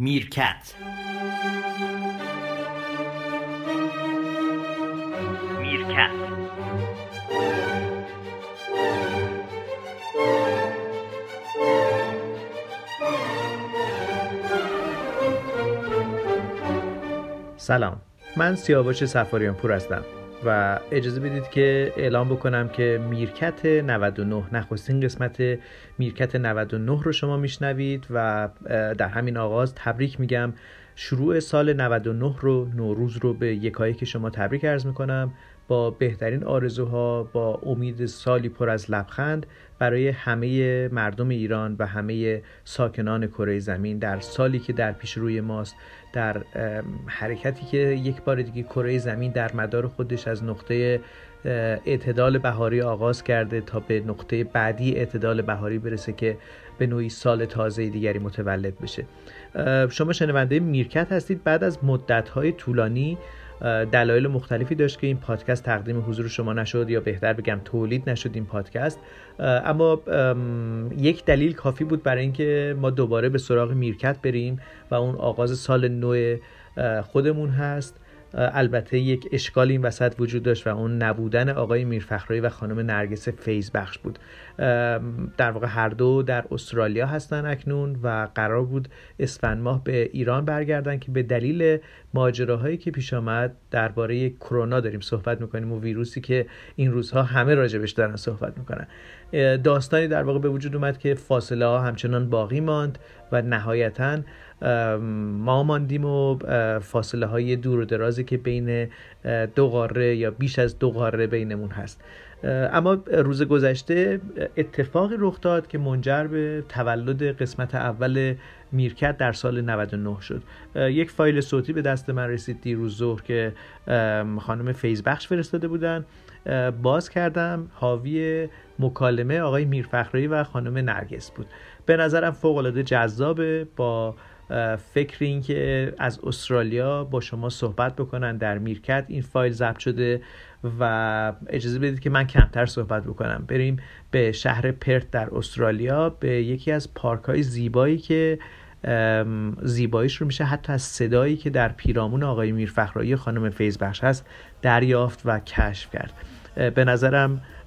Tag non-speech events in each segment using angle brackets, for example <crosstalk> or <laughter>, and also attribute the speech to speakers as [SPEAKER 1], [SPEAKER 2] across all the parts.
[SPEAKER 1] میرکت. میرکت.
[SPEAKER 2] سلام. من سیاوش سفاریان پور هستم. و اجازه بدید که اعلام بکنم که میرکت 99 نخستین قسمت میرکت 99 رو شما میشنوید و در همین آغاز تبریک میگم. شروع سال 99 رو نوروز رو به یکایی که شما تبریک ارز می‌کنم. با بهترین آرزوها با امید سالی پر از لبخند برای همه مردم ایران و همه ساکنان کره زمین در سالی که در پیش روی ماست در حرکتی که یک بار دیگه کره زمین در مدار خودش از نقطه اعتدال بهاری آغاز کرده تا به نقطه بعدی اعتدال بهاری برسه که به نوعی سال تازه دیگری متولد بشه. شما شنونده میرکت هستید. بعد از مدت‌های طولانی دلایل مختلفی داشت که این پادکست تقدیم حضور شما نشد یا بهتر بگم تولید نشد این پادکست. اما یک دلیل کافی بود برای اینکه ما دوباره به سراغ میرکت بریم و اون آغاز سال نو خودمون هست. البته یک اشکال این وسط وجود داشت و اون نبودن آقای میرفخرایی و خانم نرگس فیض بخش بود در واقع هر دو در استرالیا هستن اکنون و قرار بود اسفند ماه به ایران برگردن که به دلیل ماجراهایی که پیش آمد درباره کرونا داریم صحبت می‌کنیم و ویروسی که این روزها همه راجبش دارن صحبت می‌کنن. داستانی در واقع به وجود اومد که فاصله ها همچنان باقی ماند. و نهایتا ما ماندیم و فاصله های دور و درازی که بین دو قاره یا بیش از دو قاره بینمون هست. اما روز گذشته اتفاقی رخ داد که منجر به تولد قسمت اول میرکت در سال 99 شد. یک فایل صوتی به دست من رسید دیروز ظهر که خانم فیض بخش فرستاده بودن. باز کردم حاوی مکالمه آقای میرفخرایی و خانم نرگس بود. به نظرم فوق العاده جذابه با فکر این که از استرالیا با شما صحبت بکنن در میرکت. این فایل ضبط شده و اجازه بدید که من کمتر صحبت بکنم. بریم به شهر پرت در استرالیا به یکی از پارک های زیبایی که زیباییش رو میشه حتی از صدایی که در پیرامون آقای میرفخرایی خانم فیزبخش هست دریافت و کشف کرد. به نظرم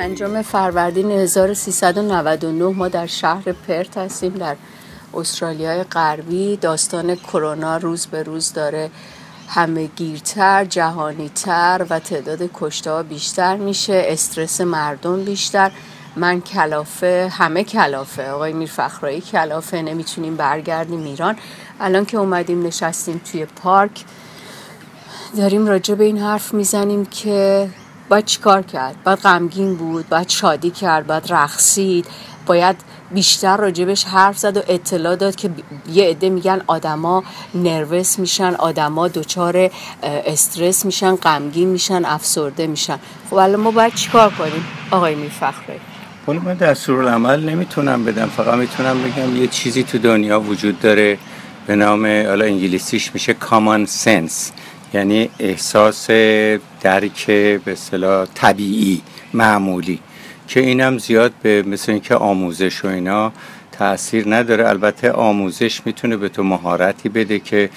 [SPEAKER 3] پنجم فروردین 1399 ما در شهر پرت هستیم در استرالیای غربی. داستان کرونا روز به روز داره همه گیرتر جهانیتر و تعداد کشته بیشتر میشه استرس مردم بیشتر. من کلافه همه کلافه آقای میر فخرایی کلافه نمی‌تونیم برگردیم ایران. الان که اومدیم نشستیم توی پارک داریم راجع به این حرف می‌زنیم که باید چیکار کرد؟ باید غمگین بود؟ باید شادی کرد؟ باید رقصید؟ باید بیشتر راجبش حرف زد و اطلاع داد که یه عده میگن آدما نروس میشن آدما دچار استرس میشن غمگین میشن افسرده میشن. خب الان ما باید چیکار کنیم؟ آقای میفخره
[SPEAKER 4] ولی من دستور العمل نمی‌تونم بدم. فقط می‌تونم بگم یه چیزی تو دنیا وجود داره. به نام حالا انگلیسیش میشه کامان سنس یعنی احساس درک به اصطلاح طبیعی معمولی که اینم زیاد به مثل اینکه آموزش و اینا تاثیر نداره. البته آموزش می‌تونه به تو مهارتی بده که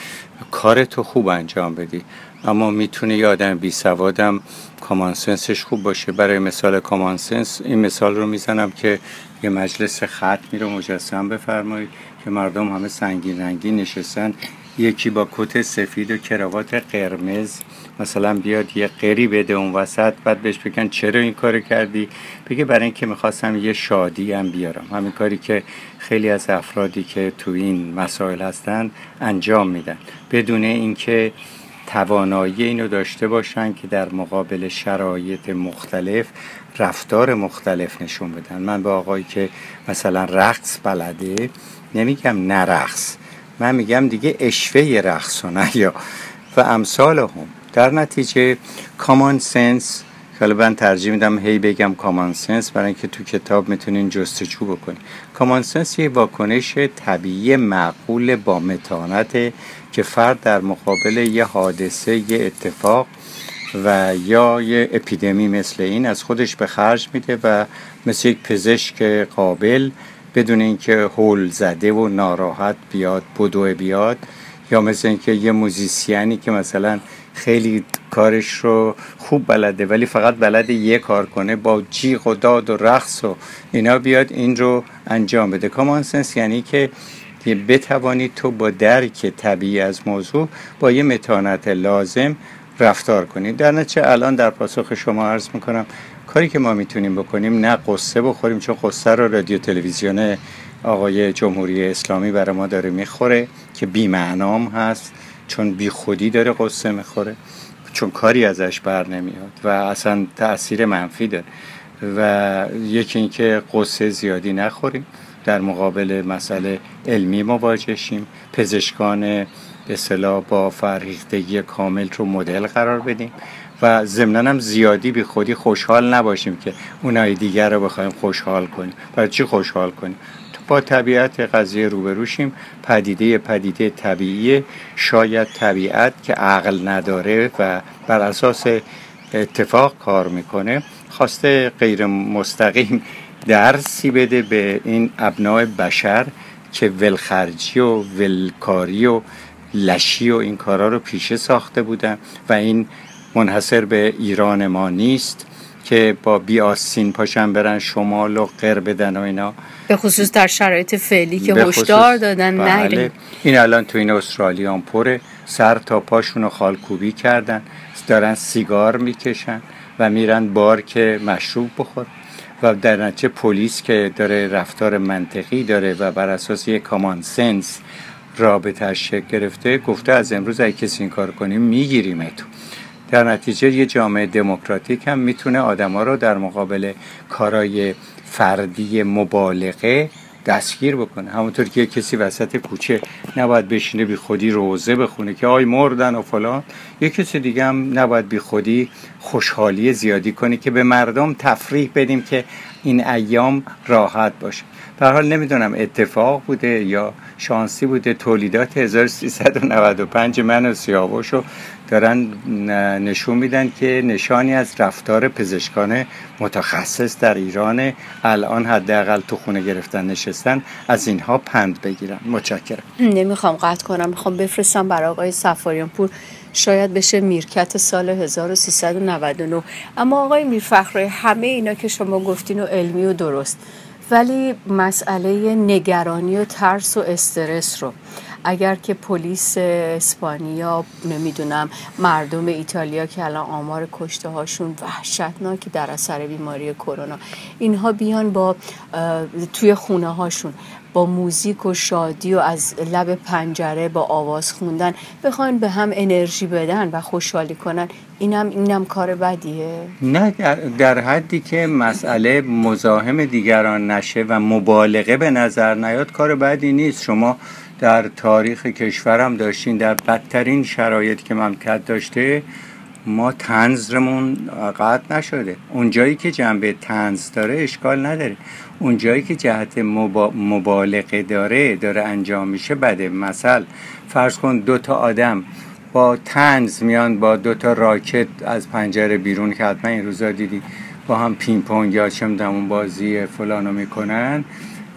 [SPEAKER 4] کار تو خوب انجام بدی. اما می‌تونه یه آدم بی سوادم کامانسنسش خوب باشه. برای مثال کامانسنس این مثال رو می‌زنم که یه مجلس ختمی رو مجسم بفرمایید که مردم همه سنگین رنگی نشستن. یکی با کت سفید و کراوات قرمز. مثلا بیاد یه قری بده اون وسط بعد بهش بگن چرا این کار کردی؟ بگه برای اینکه می‌خواستم یه شادی هم بیارم. همین کاری که خیلی از افرادی که تو این مسائل هستن انجام میدن. بدون اینکه توانایی اینو داشته باشن که در مقابل شرایط مختلف رفتار مختلف نشون بدن. من به آقایی که مثلا رقص بلده نمیگم نه رقص من میگم دیگه اشوه رقص و نه یا و امثال هم. در نتیجه کامان سنس من ترجیح میدم هی بگم کامان سنس برای اینکه تو کتاب می‌تونین جستجو بکنین. کامان سنس یه واکنش طبیعی معقول با متانت که فرد در مقابل یه حادثه یه اتفاق و یا یه اپیدمی مثل این از خودش به خرج میده و مثل یک پزشک قابل بدون اینکه هول زده و ناراحت بیاد بدو بیاد یا مثل اینکه یه موزیسیانی که مثلا خیلی کارش رو خوب بلده ولی فقط بلده یه کار کنه با جیغ و داد و رقص و اینا بیاد این رو انجام بده. کامان سنس یعنی که بتوانید تو با درک طبیعی از موضوع با یه متانت لازم رفتار کنید در نتیجه الان در پاسخ شما عرض می‌کنم کاری که ما می‌تونیم بکنیم نه قصه بخوریم چون قصه رو رادیو تلویزیون آقای جمهوری اسلامی برای ما داره می‌خوره که بیمعنام هست چون بی خودی داره قصه می‌خوره چون کاری ازش بر نمیاد و اصلا تاثیر منفی داره. و یکی اینکه قصه زیادی نخوریم در مقابل مسئله علمی مواجه شیم. پزشکان به با فرهیختگی کامل رو مدل قرار بدیم. و ضمنا هم زیادی بی خودی خوشحال نباشیم که اونای دیگر رو بخوایم خوشحال کنیم. برای چی خوشحال کنیم؟ با طبیعت قضیه روبروشیم پدیده پدیده طبیعی شاید طبیعت که عقل نداره و بر اساس اتفاق کار می‌کنه. خواسته غیر مستقیم درسی بده به این ابناع بشر که ولخرجی و ولکاری و لشی و این کارا رو پیشه ساخته بودن و این منحصر به ایران ما نیست که با بیاسین پاشن برن شمال و قر بدن و اینا.
[SPEAKER 3] به خصوص در شرایط فعلی که هشدار دادن بله.
[SPEAKER 4] این الان تو این استرالیا پره. سر تا پاشون رو خالکوبی کردن. دارن سیگار می‌کشن و میرن بار که مشروب بخور. و در نتیجه پلیس که داره رفتار منطقی داره و بر اساس یک کامان سنس رابطه شکل گرفته گفته از امروز اگه کسی این کار کنیم می‌گیریم تو در نتیجه یه جامعه دموکراتیک هم می‌تونه آدما رو در مقابل کارای فردی مبالغه دستگیر بکنه. همونطور که کسی وسط کوچه نباید بشینه بی خودی روزه بخونه که آی مردن و فلان. یه کسی دیگه هم نباید بی خودی خوشحالی زیادی کنه که به مردم تفریح بدیم که این ایام راحت باشه. در حال نمی‌دونم اتفاق بوده یا شانسی بوده. تولیدات 1395 من و سیاوشو دارن نشون میدن که نشانی از رفتار پزشکان متخصص در ایران الان حداقل تو خونه گرفتن نشستن از اینها پند بگیرن. متشکرم.
[SPEAKER 3] نمی‌خوام قطع کنم. می‌خوام بفرستم برای آقای سفاریان پور شاید بشه میرکت سال 1399 اما آقای میرفخری همه اینا که شما گفتین و علمی و درست. ولی مسئله نگرانی و ترس و استرس رو اگر که پلیس اسپانیا نمی‌دونم مردم ایتالیا که الان آمار کشته هاشون وحشتناکی در اثر بیماری کرونا اینها بیان با توی خونه هاشون با موزیک و شادی و از لب پنجره با آواز خوندن بخواین به هم انرژی بدن و خوشحالی کنن اینم اینم کار بدیه؟
[SPEAKER 4] نه در, در حدی که مسئله مزاحم دیگران نشه و مبالغه به نظر نیاد کار بدی نیست. شما در تاریخ کشورم داشتین در بدترین شرایط که مملکت داشته ما تنزرمون قطع نشده. اونجایی که جنبه تنز داره اشکال نداره. اونجایی که جهت مبالغه داره داره انجام میشه بده. مثل فرض کن دو تا آدم با تنز میان با دو تا راکت از پنجره بیرون که حتما این روزا دیدی با هم پینگ پونگ یا چه بازی فلانو می‌کنن.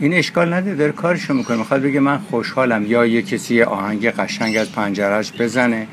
[SPEAKER 4] این اشکال نداره داره کارشو می‌کنه. می‌خواد بگه من خوشحالم. یا یه کسی آهنگ قشنگ از پنجرهش بزنه.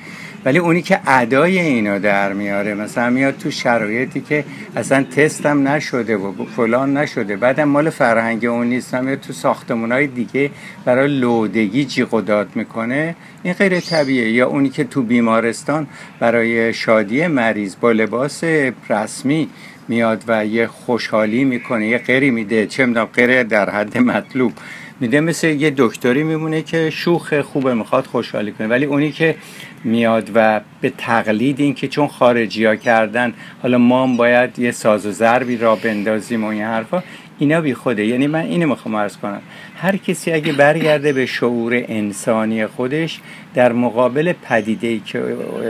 [SPEAKER 4] ولی اونی که ادای اینو در میاره مثلا میاد تو شرایطی که اصلا تستم نشده و فلان نشده. بعدم مال فرهنگ اون نیست. میاد تو ساختمون دیگه برای لودگی جیغ و داد می‌کنه. این غیر طبیعه یا اونی که تو بیمارستان برای شادی مریض با لباس رسمی میاد و یه خوشحالی می‌کنه یه غیری میده چه می‌دونم غیر در حد مطلوب. میده مثل یه دکتری میمونه که شوخ خوبه می‌خواد خوشحالی کنه. ولی اونی که میاد و به تقلید این که چون خارجی ها کردن حالا ما هم باید یه ساز و ضربی را بندازیم و این حرفا اینا بی خوده. یعنی من اینو می‌خوام عرض کنم. هر کسی اگه برگرده به شعور انسانی خودش در مقابل پدیده ای که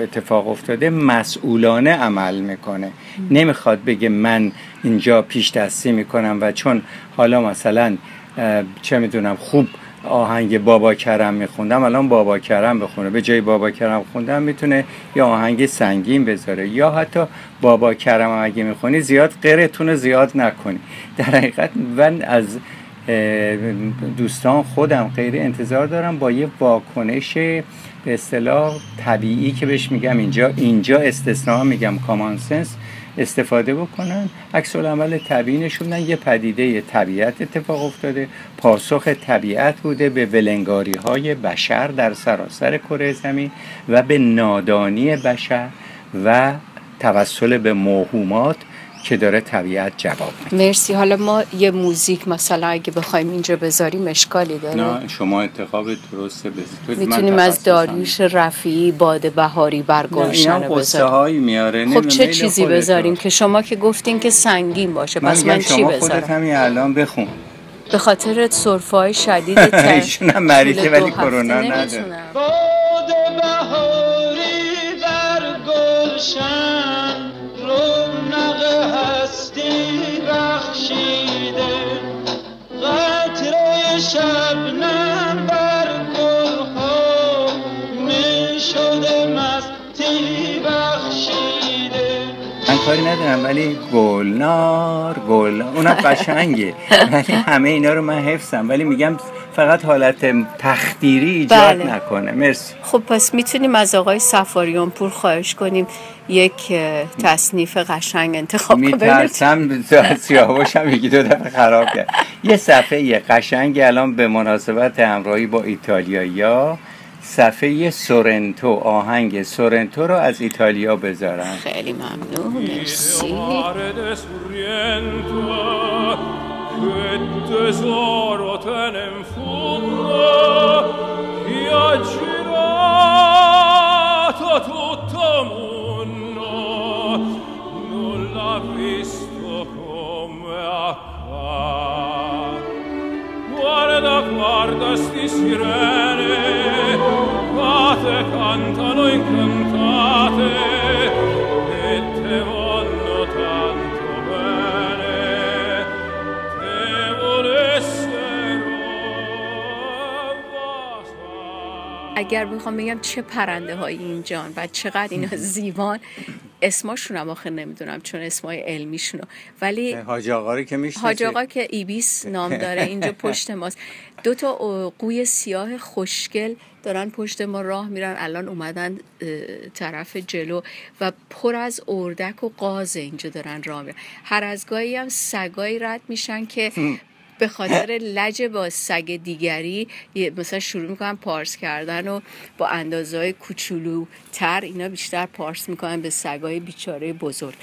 [SPEAKER 4] اتفاق افتاده مسئولانه عمل می‌کنه. نمی‌خواد بگه من اینجا پیش دستی می‌کنم و چون حالا مثلا چه می‌دونم خوب آهنگ بابا کرم میخوندم الان بابا کرم بخونه. به جای بابا کرم خوندم می‌تونه یا آهنگ سنگین بذاره. یا حتی بابا کرم اگه می‌خونی زیاد قرتون زیاد نکنی. در حقیقت من از دوستان خودم غیر انتظار دارم با یه واکنش به اصطلاح طبیعی که بهش میگم اینجا. اینجا استثناء میگم کامان سنس استفاده بکنن. عکس العمل طبیعی نشوندن یه پدیده طبیعت اتفاق افتاده. پاسخ طبیعت بوده به ولنگاری های بشر در سراسر کره زمین و به نادانی بشر و توسل به موهومات که داره طبیعت جواب
[SPEAKER 3] میده. مرسی. حالا ما یه موزیک مثلا اگه بخوایم اینجا بذاریم اشکالی داره؟
[SPEAKER 4] نه شما انتخاب درسته.
[SPEAKER 3] بذارید می‌تونیم از داریوش رفیعی باد بهاری بر گلشن
[SPEAKER 4] بذاریم. میاره.
[SPEAKER 3] خب چه چیزی بذاریم که شما که گفتین که سنگین باشه. پس من, چی بذارم؟
[SPEAKER 4] خودت همین الان بخون.
[SPEAKER 3] به خاطر های شدید <laughs>
[SPEAKER 4] ایشون هم مریضه ولی کرونا نداره.
[SPEAKER 5] باد بهاری بر گلشن قطره شبنم
[SPEAKER 4] ندارم ولی گلنار گل اونم قشنگه. <laughs> ولی همه اینا رو من حفظم. ولی میگم فقط حالت تخدیری ایجاد بله. نکنه. مرسی.
[SPEAKER 3] خب پس می‌تونیم از آقای سفاریان پور خواهش کنیم یک تصنیف قشنگ انتخاب کنیم.
[SPEAKER 4] میترسم. <laughs> سیاوشم یکی دو دفعه خراب کرد. یه صفحه قشنگ الان به مناسبت همراهی با ایتالیا صفحه سورنتو آهنگ سورنتو رو از ایتالیا بذارم
[SPEAKER 3] خیلی ممنون مرسی tesoro ten in fondo chi ha girato tutto mondo non l'ha visto come accade guarda guarda sti sirene اگر بخوام بگم چه پرنده های اینجان و چقدر اینا <laughs> زیبان. اسماشون هم آخه نمی‌دونم چون اسمای علمیشونو ولی
[SPEAKER 4] حاج آقا رو که
[SPEAKER 3] حاج آقا که ایبیس نام داره اینجا <laughs> پشت ماست. دو تا قوی سیاه خوشگل دارن پشت ما راه میرن. الان اومدن طرف جلو و پر از اردک و قاز اینجا دارن راه میرن. هر از گاهی هم سگایی رد میشن که به خاطر لج با سگ دیگری مثلا شروع می‌کنن پارس کردن و با اندازه های کوچولو تر اینا بیشتر پارس می‌کنن به سگای بیچاره بزرگ.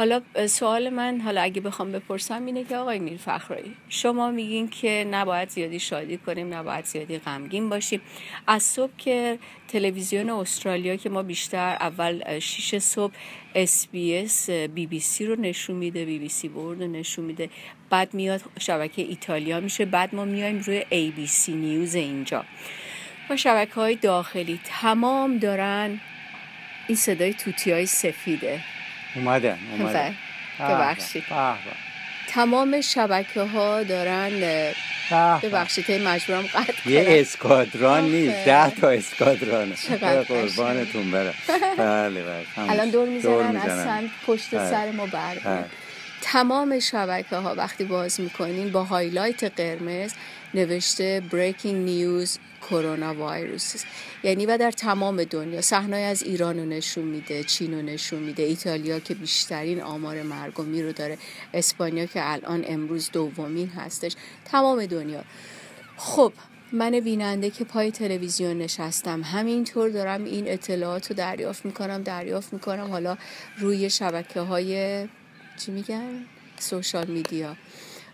[SPEAKER 3] حالا سوال من حالا اگه بخوام بپرسم اینه که آقای میر فخرایی شما میگین که نباید زیادی شادی کنیم نباید زیادی غمگین باشیم. از صبح که تلویزیون استرالیا که ما بیشتر اول شیش صبح SBS BBC رو نشون میده BBC World رو نشون میده بعد میاد شبکه ایتالیا میشه بعد ما میایم روی ای بی سی نیوز اینجا. و شبکه های داخلی تمام دارن این صدای توتی های سفیده.
[SPEAKER 4] اومدن اومدن.
[SPEAKER 3] ببخشید. تمام شبکه ها دارن ببخشید مجبورم قطع
[SPEAKER 4] یه اسکادران نیست ده تا اسکادران. <laughs> قربانتون بره بله بله
[SPEAKER 3] الان دور می‌زنن اصلا پشت بله. سر ما بر بله. تمام شبکه ها وقتی باز می‌کنین با highlight قرمز نوشته breaking news coronavirus است. یعنی و در تمام دنیا صحنه از ایران رو نشون میده چین رو نشون میده ایتالیا که بیشترین آمار مرگ و میر رو داره اسپانیا که الان امروز دومین هستش تمام دنیا. خب من بیننده که پای تلویزیون نشستم. همینطور دارم این اطلاعات رو دریافت می‌کنم دریافت می‌کنم. حالا روی شبکه های چی میگن؟ سوشال میدیا.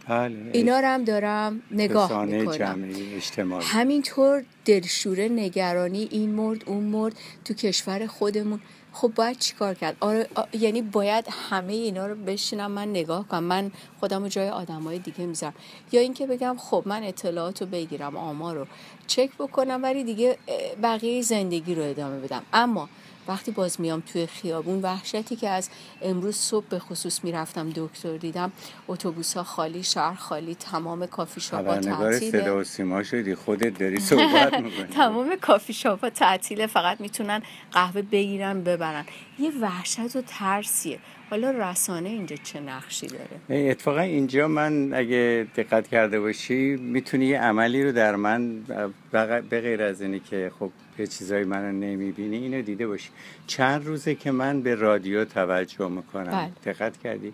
[SPEAKER 4] بله
[SPEAKER 3] اینا رو هم دارم نگاه می‌کنم.
[SPEAKER 4] جمعی اجتماعی.
[SPEAKER 3] همینطور دلشوره نگرانی این مرد اون مرد تو کشور خودمون. خب باید چیکار کرد؟ آره آ- یعنی باید همه اینا رو بشینم من نگاه کنم. من خودم رو جای آدمای دیگه می‌ذارم. یا اینکه بگم خب من اطلاعات رو بگیرم آمار رو چک بکنم ولی دیگه بقیه زندگی رو ادامه بدم. اما وقتی باز میام توی خیابون وحشتی که از امروز صبح به خصوص می‌رفتم دکتر دیدم اتوبوس ها خالی شهر خالی تمام کافی شاپ
[SPEAKER 4] خبرنگار
[SPEAKER 3] تعطیله.
[SPEAKER 4] صدا و سیما شدی خودت داری صحبت <laughs> می‌کنی.
[SPEAKER 3] تمام کافی شاپ ها تعطیله فقط می‌تونن قهوه بگیرن ببرن. یه وحشت و ترسیه. حالا رسانه اینجا چه نقشی داره؟
[SPEAKER 4] اتفاقا اینجا من اگه دقت کرده باشی می‌تونی یه عملی رو در من به غیر از اینی که خب یه چیزایی منو نمی‌بینی اینو دیده باشی. چند روزه که من به رادیو توجه می‌کنم. دقت کردی؟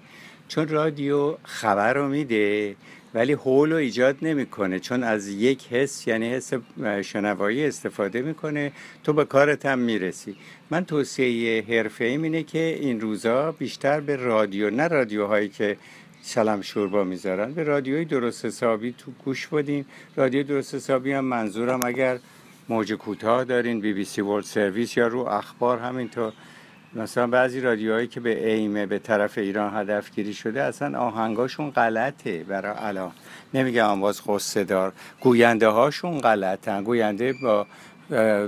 [SPEAKER 4] چون رادیو خبر رو میده ولی حول رو ایجاد نمی‌کنه. چون از یک حس یعنی حس شنوایی استفاده می‌کنه تو به کارت هم می‌رسی. من توصیه حرفه اینه که این روزا بیشتر به رادیو نه رادیوهایی که سلام شوربا می‌ذارن به رادیوی درست حسابی تو گوش بدین. رادیو درست حسابی هم منظورم اگر موج کوتاه دارین بی بی سی ورلد سرویس یا رو اخبار همینطور. مثلا بعضی رادیوهایی که به ایمه به طرف ایران هدفگیری شده اصلا آهنگاشون غلطه برای الان. نمیگم آواز قصه دار گوینده هاشون غلطن. گوینده با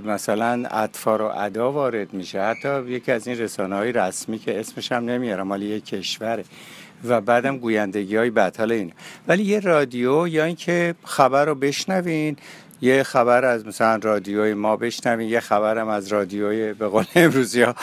[SPEAKER 4] مثلا اطفار و ادا وارد میشه. حتی یکی از این رسانه های رسمی که اسمش هم نمیارم مال یه کشوره. و بعدم گویندگی های بطل این. ولی یه رادیو یا اینکه خبر رو بشنوین یه خبر از مثلا رادیوی ما بشنوین یه خبرم از رادیوی به قول امروزی ها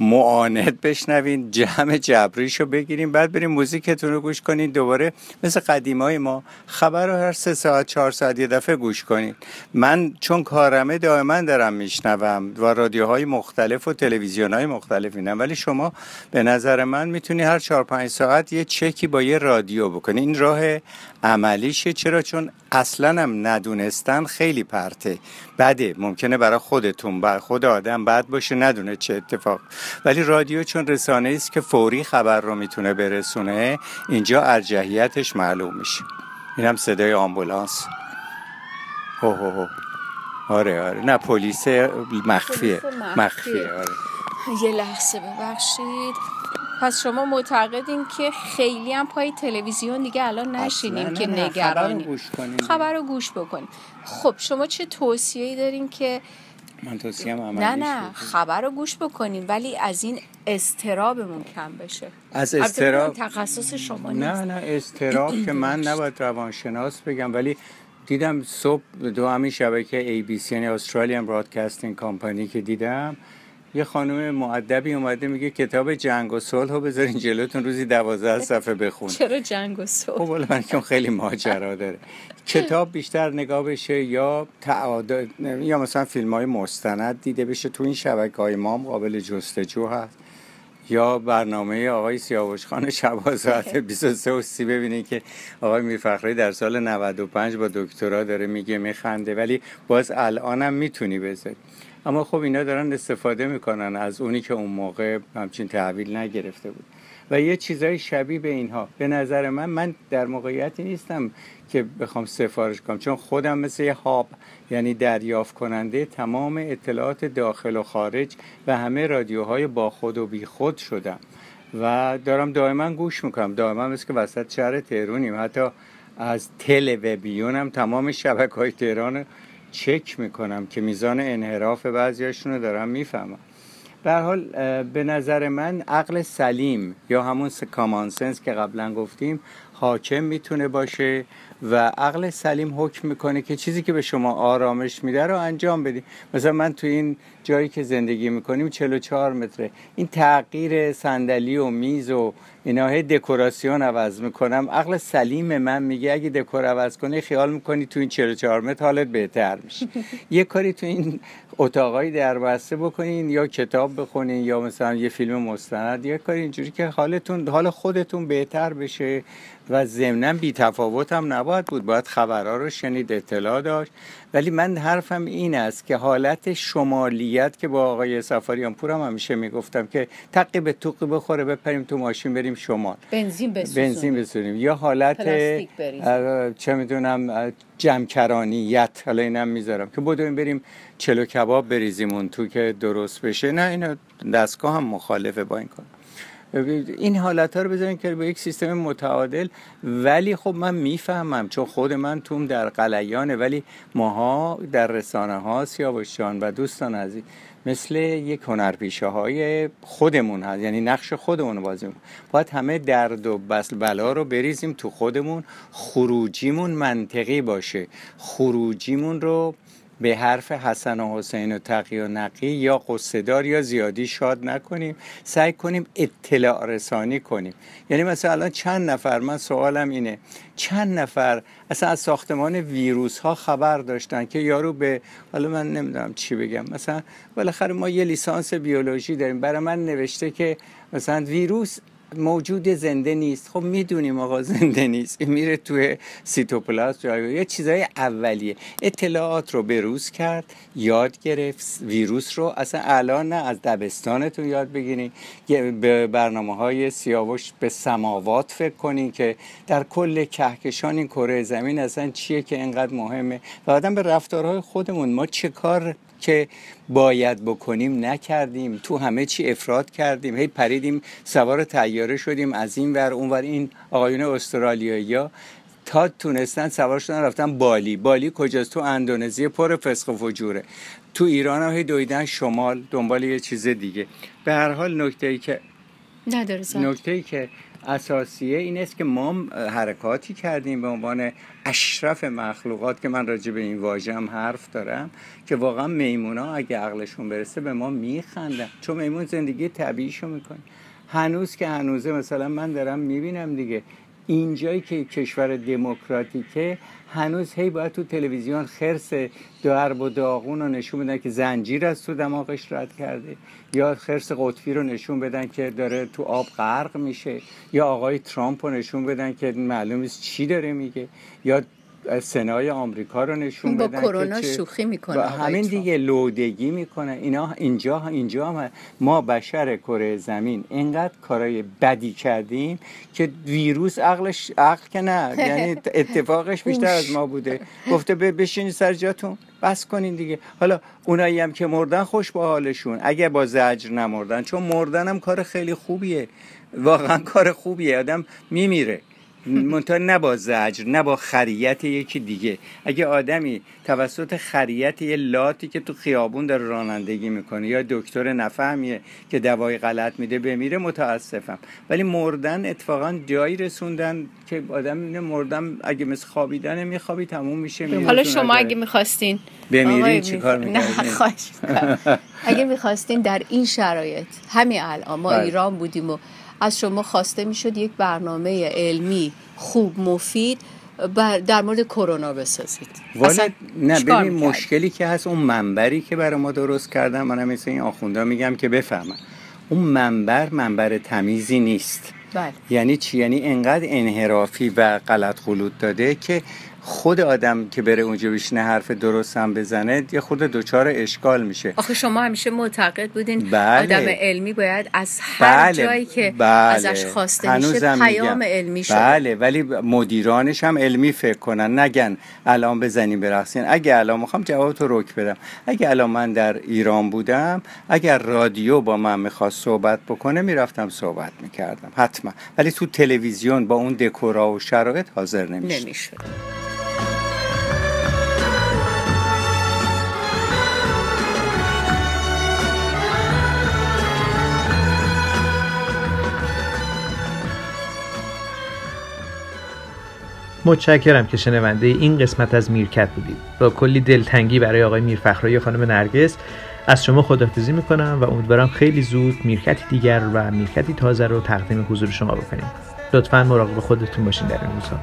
[SPEAKER 4] معاند بشنوین جمع جبریشو بگیریم بعد بریم موزیکتون رو گوش کنین دوباره مثل قدیمای ما خبر رو هر سه ساعت چهار ساعت یه دفعه گوش کنین. من چون کارمه دائما دارم میشنوم و رادیوهای مختلف و تلویزیون های مختلف اینم ولی شما به نظر من می‌تونی هر چهار پنج ساعت یه چکی با یه رادیو بکنی. این راه عملیشه چرا؟ چون اصلا هم ندونستن خیلی پرته. بده ممکنه برای خودتون برای خود آدم بد باشه ندونه چه اتفاق. ولی رادیو چون رسانه است که فوری خبر رو می‌تونه برسونه اینجا ارجحیتش معلوم میشه. اینم صدای آمبولانس. هو هو هو. آره آره. نه پلیس مخفیه.
[SPEAKER 3] مخفیه.
[SPEAKER 4] مخفیه آره.
[SPEAKER 3] یه لحظه ببخشید. پس شما معتقدین که خیلی هم پای تلویزیون دیگه الان نشینیم که
[SPEAKER 4] نه، نه، خبر رو گوش
[SPEAKER 3] بکنیم. خب شما چه توصیه‌ای دارین که
[SPEAKER 4] من عملی
[SPEAKER 3] نه نه. خبر رو گوش بکنیم ولی از این استرابمون کم بشه.
[SPEAKER 4] از استراب
[SPEAKER 3] تخصص شما
[SPEAKER 4] نه
[SPEAKER 3] نیست.
[SPEAKER 4] نه استراب که من <clears throat> نباید روانشناس بگم ولی دیدم صبح دو همین شبکه ABC یعنی استرالیان برادکاستینگ کامپانی که دیدم یه خانم معدبی اومده میگه کتاب جنگ و صلح رو بذارین جلوتون روزی دوازده صفحه بخون. <laughs>
[SPEAKER 3] چرا جنگ و صلح؟
[SPEAKER 4] خب من که خیلی ماجرا داره. کتاب بیشتر نگاه بشه یا تعادل یا مثلا فیلم های مستند دیده بشه. تو این شبکه های ما هم قابل جستجو هست. یا برنامه آقای سیاوش خان شبا ساعت 23 و 30 ببینید که آقای میرفخری در سال 95 با دکترا داره میگه میخنده. ولی باز الانم می‌تونی بذاری. اما خب اینا دارن استفاده می‌کنن از اونی که اون موقع همچین تحویل نگرفته بود. و یه چیزای شبیه به اینها. به نظر من من در موقعیتی نیستم که بخوام سفارش کنم چون خودم مثل یه هاب یعنی دریافت کننده تمام اطلاعات داخل و خارج و همه رادیوهای با خود و بی خود شدم. و دارم دائما گوش می‌کنم. دائما مثل که وسط شهر تهرونیم حتی از تلویزیون هم تمام شبکه های تهران چک می‌کنم که میزان انحراف بعضیاشون رو دارم می‌فهمم. به حال به نظر من عقل سلیم یا همون کامان سنس که قبلا گفتیم حاکم می‌تونه باشه و عقل سلیم حکم می‌کنه که چیزی که به شما آرامش میده رو انجام بدیم مثلا من تو این جایی که زندگی می‌کنیم 44 متره. این تغییر صندلی و میز و اینا دکوراسیون عوض می‌کنم. عقل سلیم من میگه اگه دکور عوض کنی خیال می‌کنی تو این 44 متر حالت بهتر میشه. <laughs> یه کاری تو این اتاقای دربسته بکنین یا کتاب بخونین یا مثلا یه فیلم مستند. یه کاری اینجوری که حالتون حال خودتون بهتر بشه و ضمنا بی تفاوت هم نباید بود. باید خبرها رو شنید اطلاع داشت. ولی من حرفم این است که حالت شمالیت که با آقای سفاریان پور هم همیشه می‌گفتم که تقی به توقی بخوره بپریم تو ماشین بریم شمال.
[SPEAKER 3] بنزین بسوزونیم.
[SPEAKER 4] بنزین بسونیم یا حالت چه می‌دونم جمکرانیت. حالا اینم می‌ذارم که بدویم بریم چلو کباب بریزیم اون تو که درست بشه. نه اینا دستگاه هم مخالفه با این کار. این حالت ها رو بذارین که به یک سیستم متعادل. ولی خب من می‌فهمم چون خود من توم در قلیانه ولی ماها در رسانه ها سیاوشان و دوستان عزیز مثل یک هنرپیشه های خودمون هست. یعنی نقش خودمون بازی می‌کنیم. باید همه درد و بس بلا رو بریزیم تو خودمون. خروجیمون منطقی باشه. خروجیمون رو به حرف حسن و حسین و تقی و نقی یا قصدار یا زیادی شاد نکنیم. سعی کنیم اطلاع رسانی کنیم. یعنی مثلا الان چند نفر من سوالم اینه چند نفر اصلا از ساختمان ویروس ها خبر داشتن که یارو به حالا من نمی‌دونم چی بگم مثلا بالاخره ما یه لیسانس بیولوژی داریم. برای من نوشته که مثلا ویروس موجود زنده نیست. خب می‌دونیم آقا زنده نیست. میره توی سیتوپلاست جای یه چیزای اولیه. اطلاعات رو بروز کرد یاد گرفت. ویروس رو اصلا الان نه از دبستانتون یاد بگیرین. به برنامه های سیاوش به سماوات فکر کنین که در کل کهکشان این کره زمین اصلا چیه که اینقدر مهمه. و آدم به رفتارهای خودمون. ما چه کار که باید بکنیم نکردیم. تو همه چی افراد کردیم. هی پریدیم سوار تیاره شدیم از این ور اون ور. این آقایون استرالیایی ها تا تونستن سوار شدن رفتن بالی. بالی کجاست؟ تو اندونزی پر فسق و فجوره. تو ایران هم هی دویدن شمال دنبال یه چیز دیگه. به هر حال نکته ای که
[SPEAKER 3] نداره.
[SPEAKER 4] نکته ای که اساسیه این است که ما حرکاتی کردیم به عنوان اشرف مخلوقات که من راجع به این واژه هم حرف دارم که واقعا میمونا اگه عقلشون برسه به ما میخندن. چون میمون زندگی طبیعیشو می‌کنه. هنوز که هنوزه مثلا من دارم می‌بینم دیگه اینجایی که کشور دموکراتیکه هنوز هی باید تو تلویزیون خرس درب و داغون رو نشون بدن که زنجیر از تو دماغش رد کرده. یا خرس قطبی رو نشون بدن که داره تو آب غرق میشه. یا آقای ترامپ رو نشون بدن که معلوم نیست چی داره میگه. یا سنای آمریکا رو نشون
[SPEAKER 3] با
[SPEAKER 4] بدن
[SPEAKER 3] کرونا
[SPEAKER 4] که چه-
[SPEAKER 3] شوخی می‌کنه
[SPEAKER 4] با همین. دیگه لودگی می‌کنه. اینا اینجا اینجا هم ما بشر کره زمین اینقدر کارای بدی کردیم که ویروس عقلش عقل که نه. <laughs> یعنی اتفاقش بیشتر از ما بوده. گفته بشینید سر جاتون. بس کنین دیگه. حالا اونایی هم که مردن خوش با حالشون. اگه با زجر نمردن. چون مردن هم کار خیلی خوبیه. واقعا کار خوبیه. آدم میمیره. منتها نه با زجر نه با خریت یکی دیگه. اگه آدمی توسط خریت یه لاتی که تو خیابون داره رانندگی می‌کنه یا دکتر نفهمیه که دوای غلط میده بمیره متاسفم. ولی مردن اتفاقا جایی رسوندن که آدم اینه مردن اگه مثل خوابیدن میخوابی تموم میشه
[SPEAKER 3] حالا شما اگه می‌خواستین.
[SPEAKER 4] بمیرین
[SPEAKER 3] آقای
[SPEAKER 4] چی
[SPEAKER 3] اگه می‌خواستین در این شرایط همین الان ما
[SPEAKER 4] بله.
[SPEAKER 3] ایران بودیم و از شما خواسته می‌شد یک برنامه علمی خوب مفید بر- در مورد کرونا بسازید. اصلا
[SPEAKER 4] نه ببین؟ مشکلی که هست اون منبری که برای ما درست کردن منم مثل این آخوندا میگم که بفهمن. اون منبر منبر تمیزی نیست.
[SPEAKER 3] بله.
[SPEAKER 4] یعنی چی؟ یعنی انقدر انحرافی و غلط غلوط داده که خود آدم که بره اونجا بشینه حرف درست هم بزنه یه خود دچار اشکال میشه.
[SPEAKER 3] آخه شما همیشه معتقد بودین
[SPEAKER 4] بله.
[SPEAKER 3] آدم علمی باید از هر جایی که ازش خواسته میشه پیام. علمی شده.
[SPEAKER 4] بله ولی مدیرانش هم علمی فکر کنن. نگن الان بزنیم برقصین اگه الان می‌خوام جواب تو رک بدم. اگه الان من در ایران بودم اگر رادیو با من می‌خواست صحبت بکنه می‌رفتم صحبت می‌کردم. حتما. ولی تو تلویزیون با اون دکورا و شرایط حاضر
[SPEAKER 3] نمی‌شد.
[SPEAKER 2] متشکرم که شنونده این قسمت از میرکت بودید. با کلی دلتنگی برای آقای میرفخرایی و خانم نرگس از شما خدافزی می‌کنم و امیدوارم خیلی زود میرکتی دیگر و میرکتی تازه رو تقدیم حضور شما بکنیم. لطفا مراقب خودتون باشین در این روزها.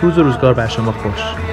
[SPEAKER 2] روز و روزگار بر شما خوش.